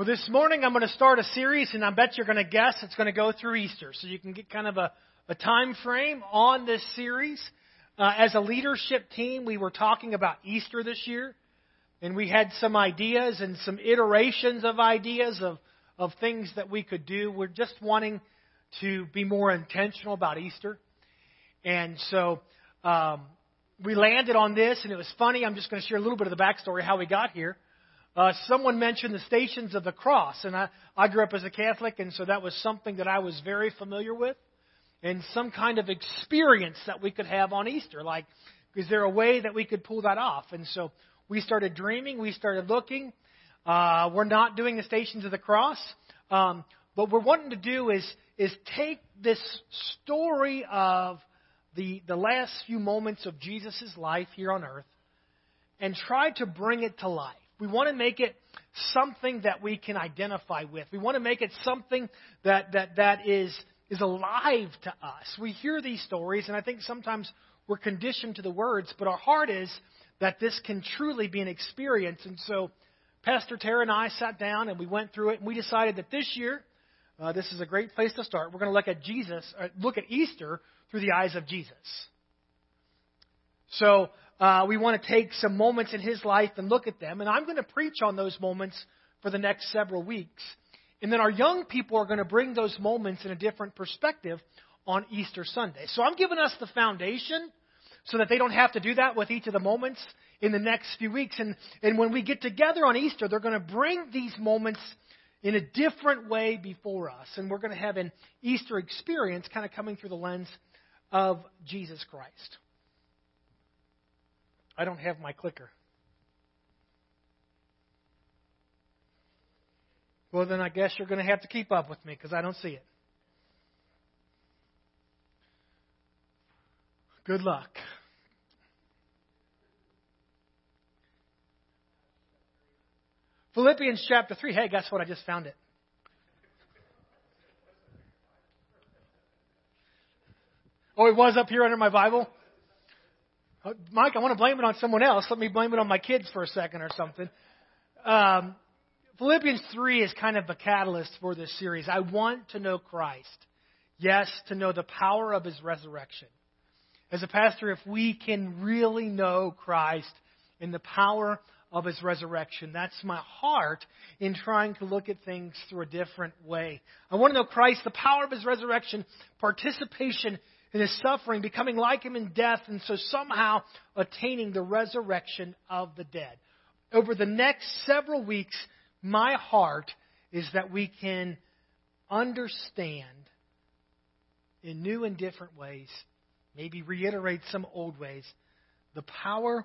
Well, this morning I'm going to start a series, and I bet you're going to guess it's going to go through Easter. So you can get kind of a, a time frame on this series. Uh, as a leadership team, we were talking about Easter this year, and we had some ideas and some iterations of ideas of, of things that we could do. We're just wanting to be more intentional about Easter. And so um, we landed on this, and it was funny. I'm just going to share a little bit of the backstory of how we got here. Uh, someone mentioned the Stations of the Cross, and I, I grew up as a Catholic, and so that was something that I was very familiar with, and some kind of experience that we could have on Easter. Like, is there a way that we could pull that off? And so we started dreaming, we started looking. Uh, we're not doing the Stations of the Cross. Um, what we're wanting to do is is take this story of the the last few moments of Jesus' life here on earth and try to bring it to life. We want to make it something that we can identify with. We want to make it something that, that, that is, is alive to us. We hear these stories, and I think sometimes we're conditioned to the words, but our heart is that this can truly be an experience. And so, Pastor Tara and I sat down and we went through it, and we decided that this year, uh, this is a great place to start. We're going to look at Jesus, uh, look at Easter through the eyes of Jesus. So uh, we want to take some moments in his life and look at them. And I'm going to preach on those moments for the next several weeks. And then our young people are going to bring those moments in a different perspective on Easter Sunday. So I'm giving us the foundation so that they don't have to do that with each of the moments in the next few weeks. And, and when we get together on Easter, they're going to bring these moments in a different way before us. And we're going to have an Easter experience kind of coming through the lens of Jesus Christ. I don't have my clicker. Well, then I guess you're going to have to keep up with me because I don't see it. Good luck. Philippians chapter 3. Hey, guess what? I just found it. Oh, it was up here under my Bible? Uh, Mike, I want to blame it on someone else. Let me blame it on my kids for a second or something. Um, Philippians 3 is kind of a catalyst for this series. I want to know Christ. Yes, to know the power of his resurrection. As a pastor, if we can really know Christ in the power of his resurrection, that's my heart in trying to look at things through a different way. I want to know Christ, the power of his resurrection, participation in his suffering, becoming like him in death, and so somehow attaining the resurrection of the dead. Over the next several weeks, my heart is that we can understand in new and different ways, maybe reiterate some old ways, the power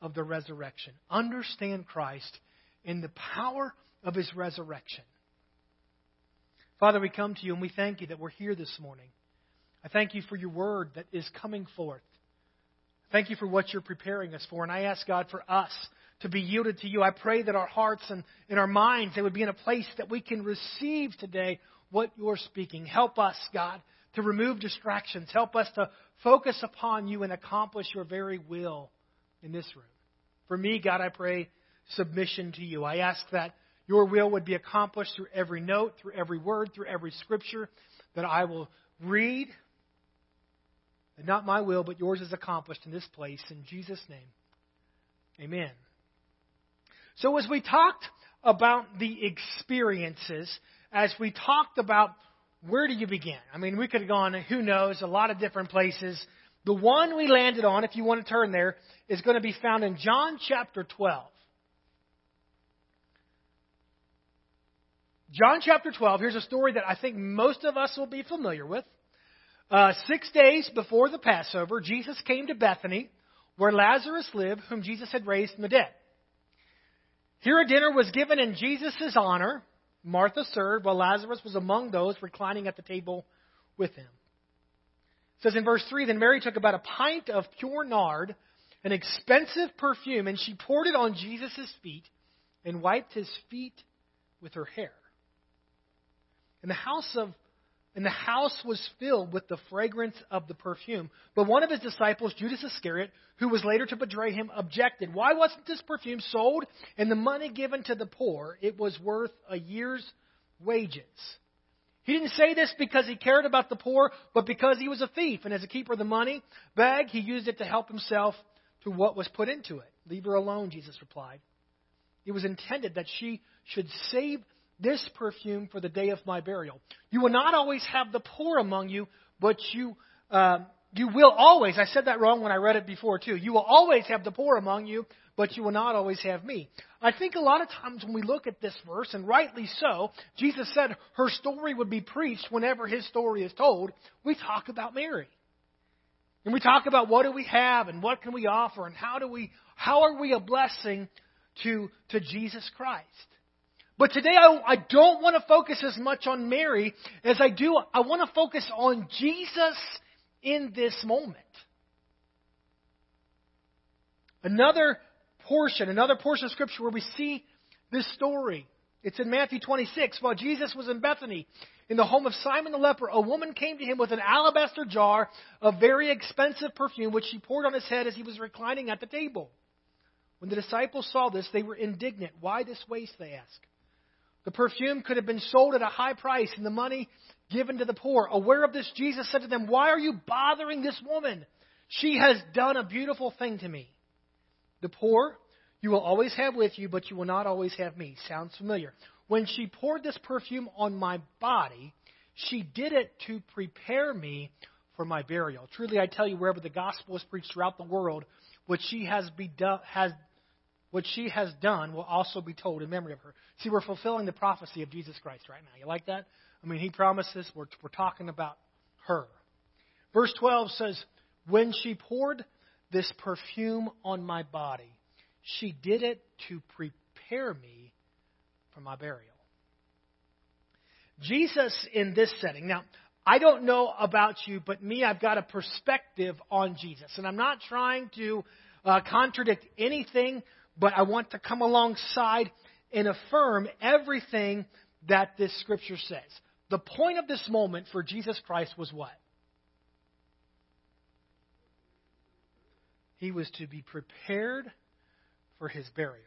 of the resurrection. Understand Christ in the power of his resurrection. Father, we come to you and we thank you that we're here this morning. I thank you for your word that is coming forth. Thank you for what you're preparing us for. And I ask God for us to be yielded to you. I pray that our hearts and in our minds they would be in a place that we can receive today what you're speaking. Help us, God, to remove distractions. Help us to focus upon you and accomplish your very will in this room. For me, God, I pray submission to you. I ask that your will would be accomplished through every note, through every word, through every scripture that I will read, and not my will, but yours is accomplished in this place. In Jesus' name, amen. So, as we talked about the experiences, as we talked about where do you begin? I mean, we could have gone, who knows, a lot of different places. The one we landed on, if you want to turn there, is going to be found in John chapter 12. John chapter 12, here's a story that I think most of us will be familiar with. Uh, six days before the Passover, Jesus came to Bethany, where Lazarus lived, whom Jesus had raised from the dead. Here a dinner was given in Jesus' honor. Martha served, while Lazarus was among those reclining at the table with him. It says in verse 3 Then Mary took about a pint of pure nard, an expensive perfume, and she poured it on Jesus' feet and wiped his feet with her hair. In the house of and the house was filled with the fragrance of the perfume. But one of his disciples, Judas Iscariot, who was later to betray him, objected. Why wasn't this perfume sold and the money given to the poor? It was worth a year's wages. He didn't say this because he cared about the poor, but because he was a thief. And as a keeper of the money bag, he used it to help himself to what was put into it. Leave her alone, Jesus replied. It was intended that she should save this perfume for the day of my burial. You will not always have the poor among you, but you, uh, you will always, I said that wrong when I read it before too. You will always have the poor among you, but you will not always have me. I think a lot of times when we look at this verse, and rightly so, Jesus said her story would be preached whenever his story is told. We talk about Mary. And we talk about what do we have and what can we offer and how do we how are we a blessing to, to Jesus Christ. But today I, I don't want to focus as much on Mary as I do, I want to focus on Jesus in this moment. Another portion, another portion of Scripture where we see this story. It's in Matthew 26. While Jesus was in Bethany, in the home of Simon the leper, a woman came to him with an alabaster jar of very expensive perfume, which she poured on his head as he was reclining at the table. When the disciples saw this, they were indignant. Why this waste, they asked. The perfume could have been sold at a high price and the money given to the poor. Aware of this, Jesus said to them, Why are you bothering this woman? She has done a beautiful thing to me. The poor you will always have with you, but you will not always have me. Sounds familiar. When she poured this perfume on my body, she did it to prepare me for my burial. Truly, I tell you, wherever the gospel is preached throughout the world, what she has, be do, has what she has done will also be told in memory of her. See, we're fulfilling the prophecy of Jesus Christ right now. You like that? I mean, he promises we're, we're talking about her. Verse 12 says, When she poured this perfume on my body, she did it to prepare me for my burial. Jesus in this setting. Now, I don't know about you, but me, I've got a perspective on Jesus. And I'm not trying to uh, contradict anything but I want to come alongside and affirm everything that this scripture says. The point of this moment for Jesus Christ was what? He was to be prepared for his burial.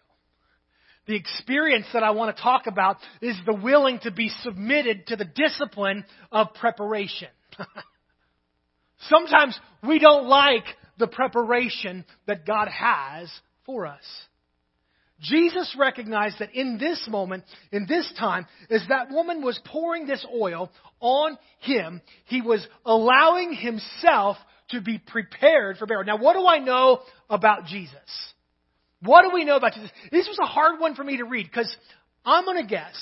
The experience that I want to talk about is the willing to be submitted to the discipline of preparation. Sometimes we don't like the preparation that God has for us. Jesus recognized that in this moment, in this time, as that woman was pouring this oil on him, he was allowing himself to be prepared for burial. Now, what do I know about Jesus? What do we know about Jesus? This was a hard one for me to read because I'm going to guess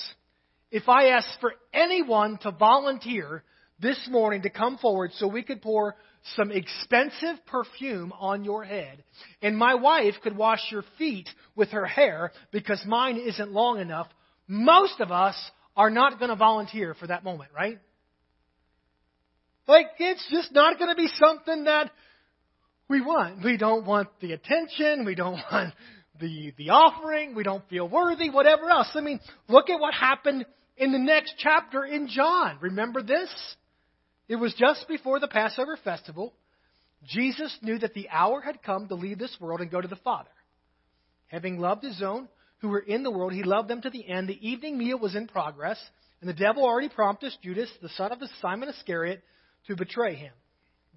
if I asked for anyone to volunteer this morning to come forward so we could pour some expensive perfume on your head, and my wife could wash your feet with her hair because mine isn't long enough, most of us are not going to volunteer for that moment, right? Like, it's just not going to be something that we want. We don't want the attention. We don't want the, the offering. We don't feel worthy, whatever else. I mean, look at what happened in the next chapter in John. Remember this? It was just before the Passover festival. Jesus knew that the hour had come to leave this world and go to the Father. Having loved his own who were in the world, he loved them to the end. The evening meal was in progress, and the devil already prompted Judas, the son of Simon Iscariot, to betray him.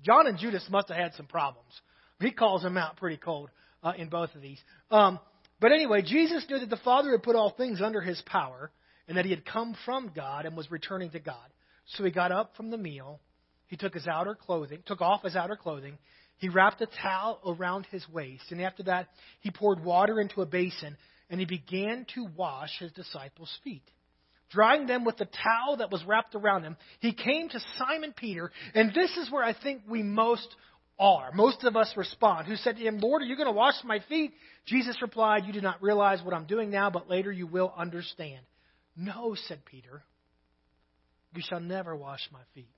John and Judas must have had some problems. He calls them out pretty cold uh, in both of these. Um, but anyway, Jesus knew that the Father had put all things under his power, and that he had come from God and was returning to God. So he got up from the meal. He took his outer clothing, took off his outer clothing. He wrapped a towel around his waist, and after that, he poured water into a basin, and he began to wash his disciples' feet. Drying them with the towel that was wrapped around him, he came to Simon Peter, and this is where I think we most are. Most of us respond, who said to him, Lord, are you going to wash my feet? Jesus replied, You do not realize what I'm doing now, but later you will understand. No, said Peter. You shall never wash my feet.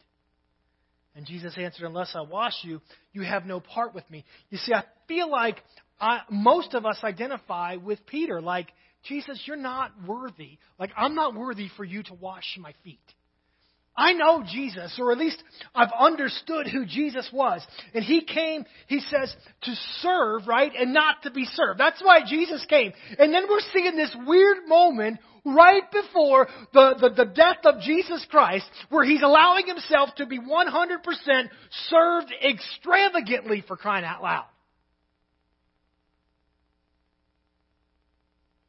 And Jesus answered, Unless I wash you, you have no part with me. You see, I feel like I, most of us identify with Peter. Like, Jesus, you're not worthy. Like, I'm not worthy for you to wash my feet. I know Jesus, or at least I've understood who Jesus was. And he came, he says, to serve, right? And not to be served. That's why Jesus came. And then we're seeing this weird moment right before the, the, the death of Jesus Christ where he's allowing himself to be 100% served extravagantly for crying out loud.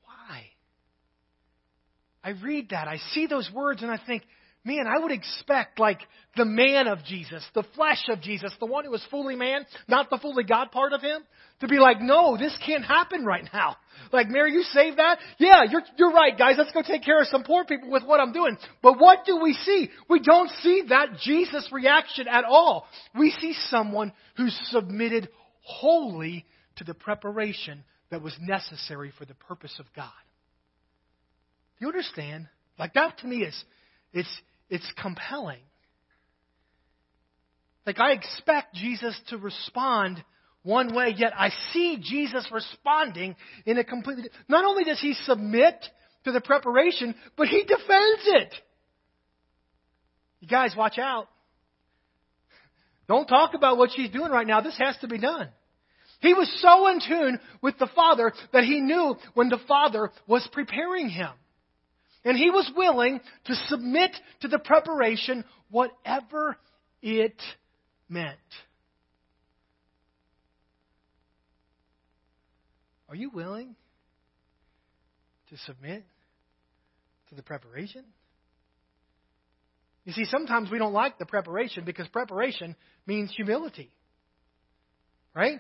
Why? I read that, I see those words, and I think, man, I would expect like the man of Jesus, the flesh of Jesus, the one who was fully man, not the fully God part of him, to be like, no, this can't happen right now. Like, Mary, you saved that? Yeah, you're, you're right, guys. Let's go take care of some poor people with what I'm doing. But what do we see? We don't see that Jesus reaction at all. We see someone who submitted wholly to the preparation that was necessary for the purpose of God. Do you understand? Like that to me is, it's, it's compelling. Like, I expect Jesus to respond one way, yet I see Jesus responding in a completely. Not only does he submit to the preparation, but he defends it. You guys, watch out. Don't talk about what she's doing right now. This has to be done. He was so in tune with the Father that he knew when the Father was preparing him. And he was willing to submit to the preparation, whatever it meant. Are you willing to submit to the preparation? You see, sometimes we don't like the preparation because preparation means humility. Right?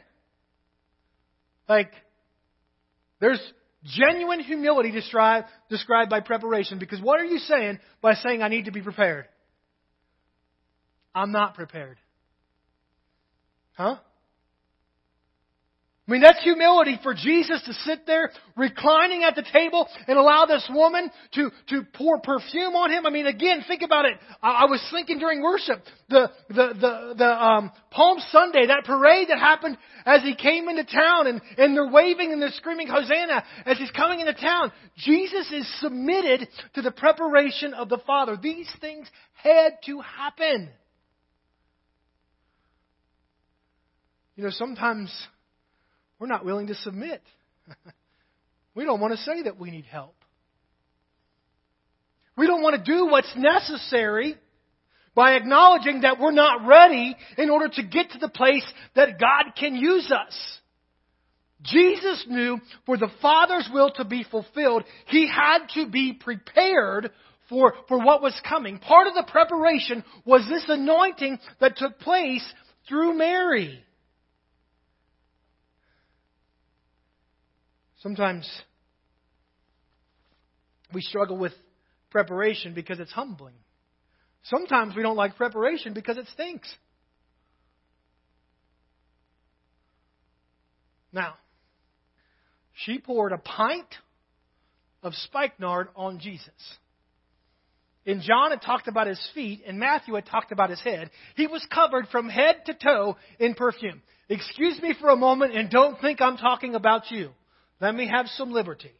Like, there's Genuine humility described, described by preparation. Because what are you saying by saying, I need to be prepared? I'm not prepared. Huh? I mean, that's humility for Jesus to sit there reclining at the table and allow this woman to, to pour perfume on him. I mean, again, think about it. I, I was thinking during worship, the, the, the, the um, Palm Sunday, that parade that happened as he came into town and, and they're waving and they're screaming Hosanna as he's coming into town. Jesus is submitted to the preparation of the Father. These things had to happen. You know, sometimes we're not willing to submit. we don't want to say that we need help. We don't want to do what's necessary by acknowledging that we're not ready in order to get to the place that God can use us. Jesus knew for the Father's will to be fulfilled, He had to be prepared for, for what was coming. Part of the preparation was this anointing that took place through Mary. Sometimes we struggle with preparation because it's humbling. Sometimes we don't like preparation because it stinks. Now, she poured a pint of spikenard on Jesus. In John, it talked about his feet. In Matthew, it talked about his head. He was covered from head to toe in perfume. Excuse me for a moment and don't think I'm talking about you. Let me have some liberty.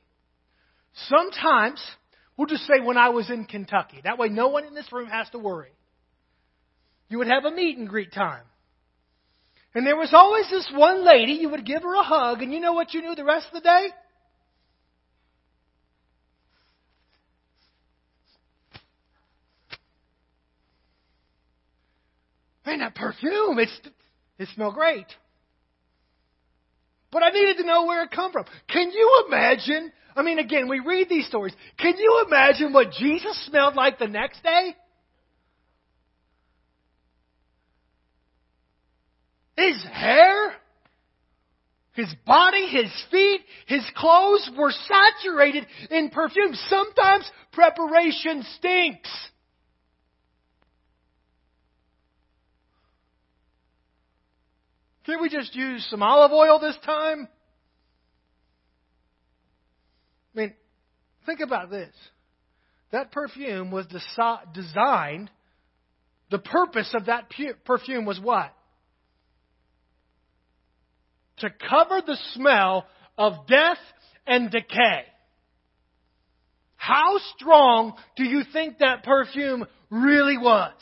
Sometimes, we'll just say when I was in Kentucky. That way no one in this room has to worry. You would have a meet and greet time. And there was always this one lady, you would give her a hug, and you know what you knew the rest of the day? Man, that perfume, it's, it smelled great. But I needed to know where it come from. Can you imagine? I mean, again, we read these stories. Can you imagine what Jesus smelled like the next day? His hair, his body, his feet, his clothes were saturated in perfume. Sometimes preparation stinks. Can't we just use some olive oil this time? I mean, think about this. That perfume was designed, the purpose of that perfume was what? To cover the smell of death and decay. how strong do you think that perfume really was?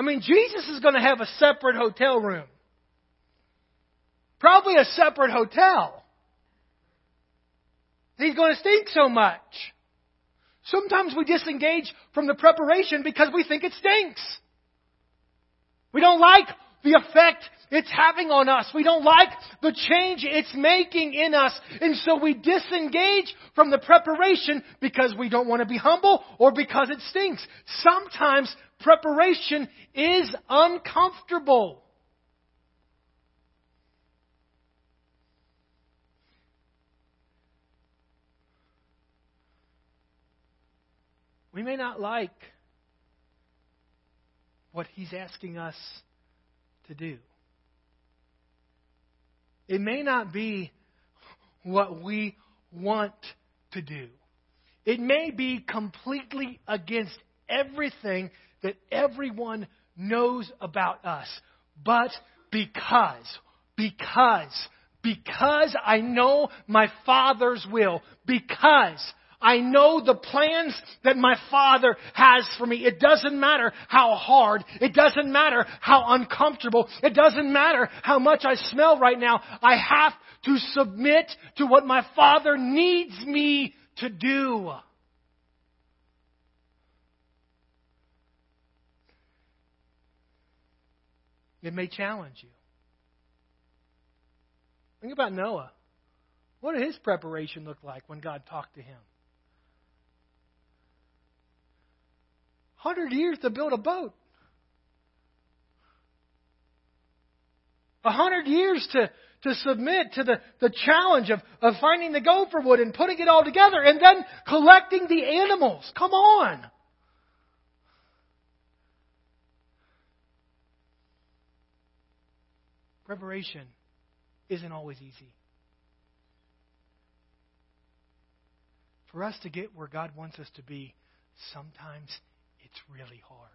I mean, Jesus is going to have a separate hotel room. Probably a separate hotel. He's going to stink so much. Sometimes we disengage from the preparation because we think it stinks. We don't like the effect it's having on us. We don't like the change it's making in us. And so we disengage from the preparation because we don't want to be humble or because it stinks. Sometimes preparation is uncomfortable. We may not like what he's asking us to do. It may not be what we want to do. It may be completely against everything that everyone knows about us. But because, because, because I know my Father's will, because I know the plans that my Father has for me. It doesn't matter how hard. It doesn't matter how uncomfortable. It doesn't matter how much I smell right now. I have to submit to what my Father needs me to do. It may challenge you. Think about Noah. What did his preparation look like when God talked to him? hundred years to build a boat. A hundred years to, to submit to the, the challenge of, of finding the gopher wood and putting it all together and then collecting the animals. Come on. Preparation isn't always easy. For us to get where God wants us to be, sometimes it's really hard.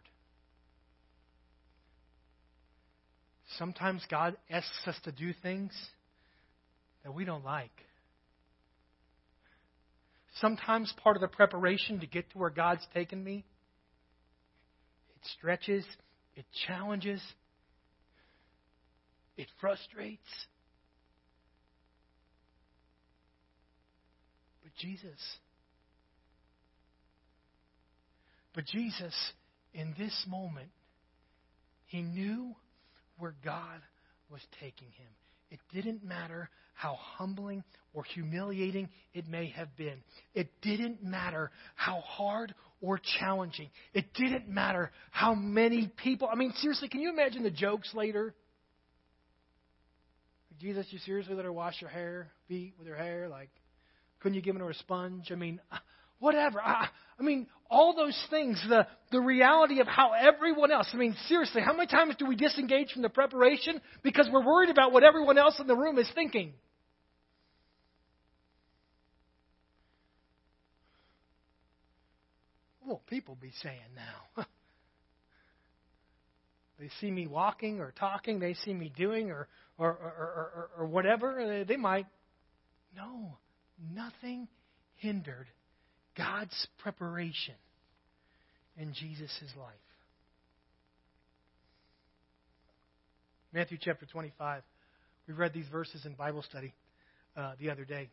Sometimes God asks us to do things that we don't like. Sometimes part of the preparation to get to where God's taken me, it stretches, it challenges, it frustrates. But Jesus But Jesus, in this moment, he knew where God was taking him. It didn't matter how humbling or humiliating it may have been. It didn't matter how hard or challenging. It didn't matter how many people. I mean, seriously, can you imagine the jokes later? Jesus, you seriously let her wash her hair, feet with her hair? Like, couldn't you give her a sponge? I mean, uh, whatever. I, I mean, all those things, the, the reality of how everyone else, I mean, seriously, how many times do we disengage from the preparation because we're worried about what everyone else in the room is thinking? What will people be saying now? they see me walking or talking, they see me doing or, or, or, or, or whatever, they might. No, nothing hindered God's preparation in Jesus' life. Matthew chapter 25. We read these verses in Bible study uh, the other day.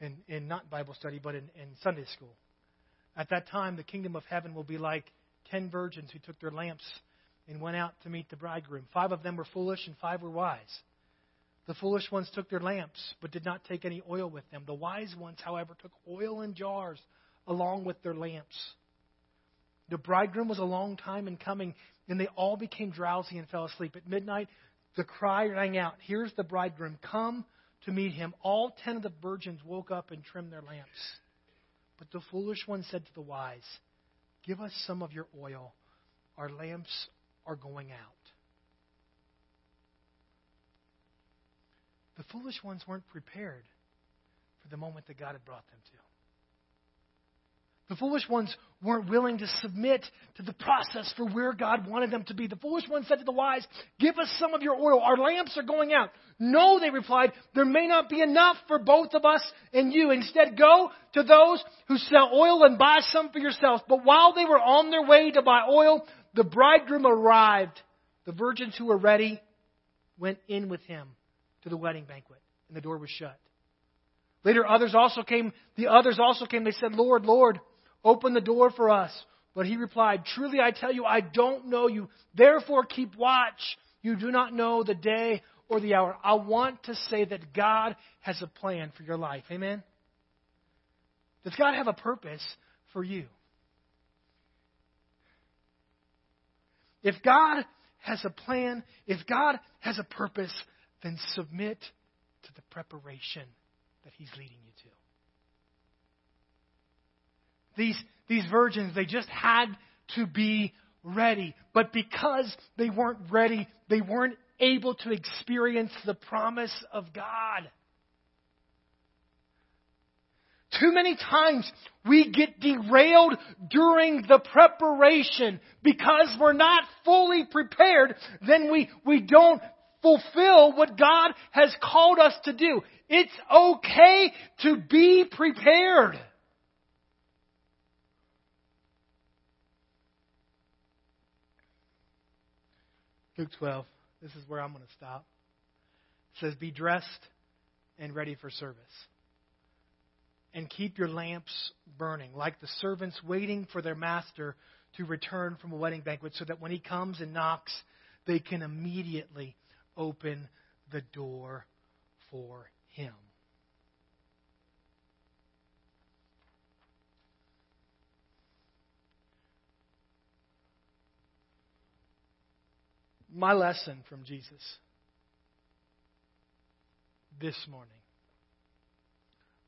In, in not Bible study, but in, in Sunday school. At that time, the kingdom of heaven will be like ten virgins who took their lamps and went out to meet the bridegroom. Five of them were foolish, and five were wise. The foolish ones took their lamps, but did not take any oil with them. The wise ones, however, took oil in jars along with their lamps. The bridegroom was a long time in coming, and they all became drowsy and fell asleep. At midnight, the cry rang out, Here's the bridegroom, come to meet him. All ten of the virgins woke up and trimmed their lamps. But the foolish one said to the wise, Give us some of your oil. Our lamps are going out. The foolish ones weren't prepared for the moment that God had brought them to. The foolish ones weren't willing to submit to the process for where God wanted them to be. The foolish ones said to the wise, Give us some of your oil. Our lamps are going out. No, they replied, there may not be enough for both of us and you. Instead, go to those who sell oil and buy some for yourselves. But while they were on their way to buy oil, the bridegroom arrived. The virgins who were ready went in with him to the wedding banquet, and the door was shut. Later, others also came. The others also came. They said, Lord, Lord, Open the door for us. But he replied, Truly I tell you, I don't know you. Therefore keep watch. You do not know the day or the hour. I want to say that God has a plan for your life. Amen? Does God have a purpose for you? If God has a plan, if God has a purpose, then submit to the preparation that He's leading you to. These, these virgins, they just had to be ready. But because they weren't ready, they weren't able to experience the promise of God. Too many times we get derailed during the preparation because we're not fully prepared, then we, we don't fulfill what God has called us to do. It's okay to be prepared. Luke 12. This is where I'm going to stop. It says, Be dressed and ready for service. And keep your lamps burning, like the servants waiting for their master to return from a wedding banquet, so that when he comes and knocks, they can immediately open the door for him. my lesson from Jesus this morning.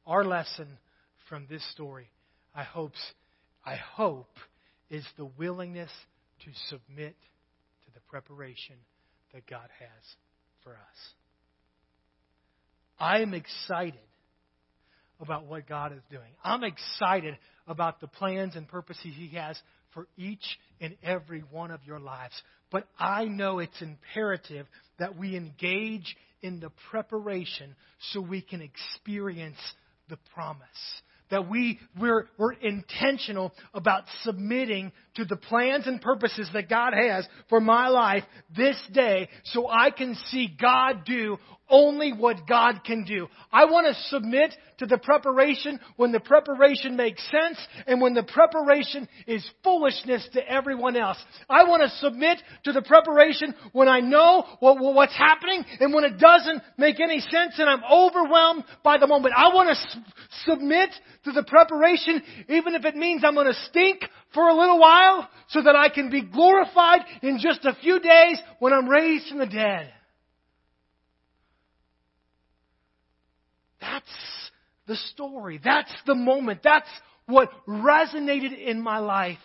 Our lesson from this story, I hope, I hope, is the willingness to submit to the preparation that God has for us. I am excited about what God is doing. I'm excited about the plans and purposes He has for each and every one of your lives. But I know it's imperative that we engage in the preparation so we can experience the promise. That we, we're, we're intentional about submitting to the plans and purposes that God has for my life this day so I can see God do only what God can do. I want to submit to the preparation when the preparation makes sense and when the preparation is foolishness to everyone else. I want to submit to the preparation when I know what, what's happening and when it doesn't make any sense and I'm overwhelmed by the moment. I want to submit to the preparation, even if it means I'm going to stink for a little while so that I can be glorified in just a few days when I'm raised from the dead. That's the story. That's the moment. That's what resonated in my life.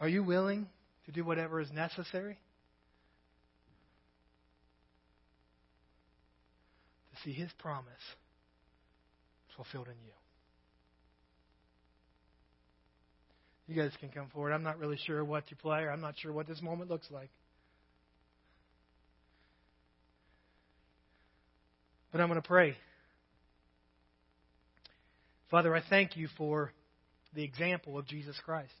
Are you willing to do whatever is necessary? See His promise fulfilled in you. You guys can come forward. I'm not really sure what to play, or I'm not sure what this moment looks like. But I'm going to pray. Father, I thank you for the example of Jesus Christ.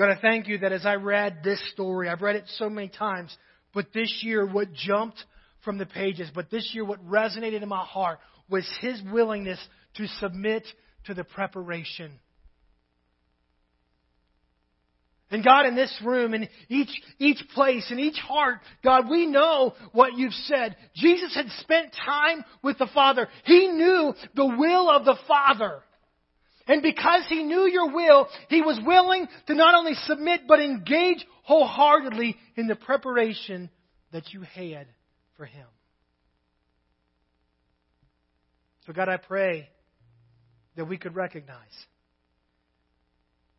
God, I thank you that as I read this story, I've read it so many times, but this year what jumped from the pages, but this year what resonated in my heart was his willingness to submit to the preparation. And God, in this room, in each, each place, in each heart, God, we know what you've said. Jesus had spent time with the Father. He knew the will of the Father. And because he knew your will, he was willing to not only submit, but engage wholeheartedly in the preparation that you had for him. So, God, I pray that we could recognize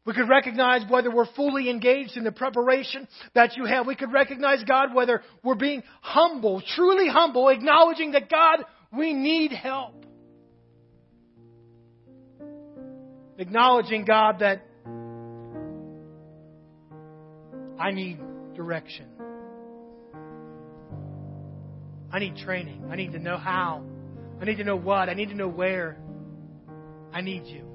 We could recognize whether we're fully engaged in the preparation that you have. We could recognize, God, whether we're being humble, truly humble, acknowledging that, God, we need help. Acknowledging, God, that I need direction. I need training. I need to know how. I need to know what. I need to know where. I need you.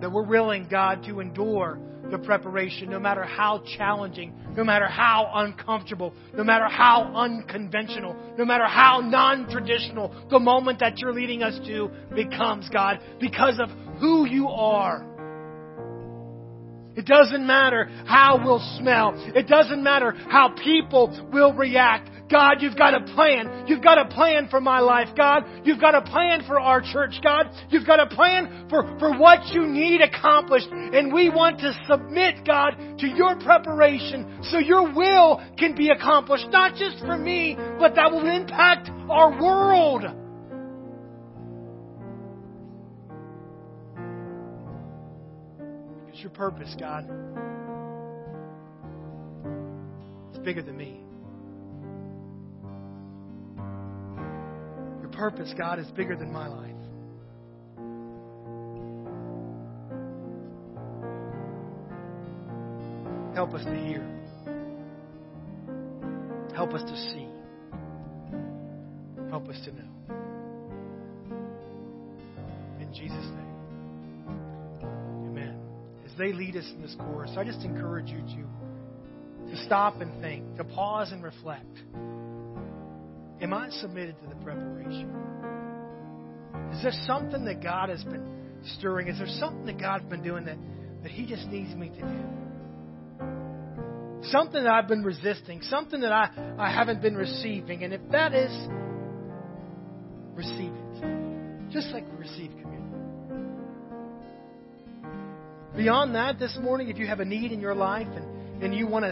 That we're willing, God, to endure the preparation, no matter how challenging, no matter how uncomfortable, no matter how unconventional, no matter how non traditional the moment that you're leading us to becomes, God, because of who you are. It doesn't matter how we'll smell. It doesn't matter how people will react. God, you've got a plan. You've got a plan for my life, God. You've got a plan for our church, God. You've got a plan for, for what you need accomplished. And we want to submit, God, to your preparation so your will can be accomplished, not just for me, but that will impact our world. Your purpose, God. It's bigger than me. Your purpose, God, is bigger than my life. Help us to hear. Help us to see. Help us to know. As they lead us in this chorus, I just encourage you to, to stop and think, to pause and reflect. Am I submitted to the preparation? Is there something that God has been stirring? Is there something that God's been doing that, that He just needs me to do? something that I've been resisting, something that I, I haven't been receiving. And if that is, receive it. Just like we receive communion. Beyond that, this morning, if you have a need in your life and, and you want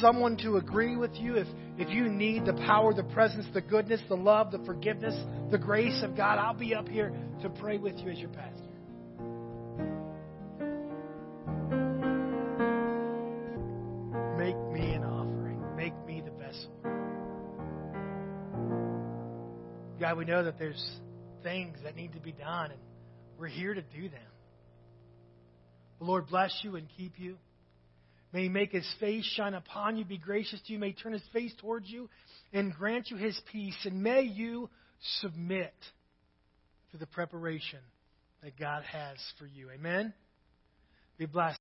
someone to agree with you, if, if you need the power, the presence, the goodness, the love, the forgiveness, the grace of God, I'll be up here to pray with you as your pastor. Make me an offering. Make me the vessel. God, we know that there's things that need to be done, and we're here to do them. The Lord bless you and keep you. May He make His face shine upon you, be gracious to you, may He turn His face towards you, and grant you His peace. And may you submit to the preparation that God has for you. Amen? Be blessed.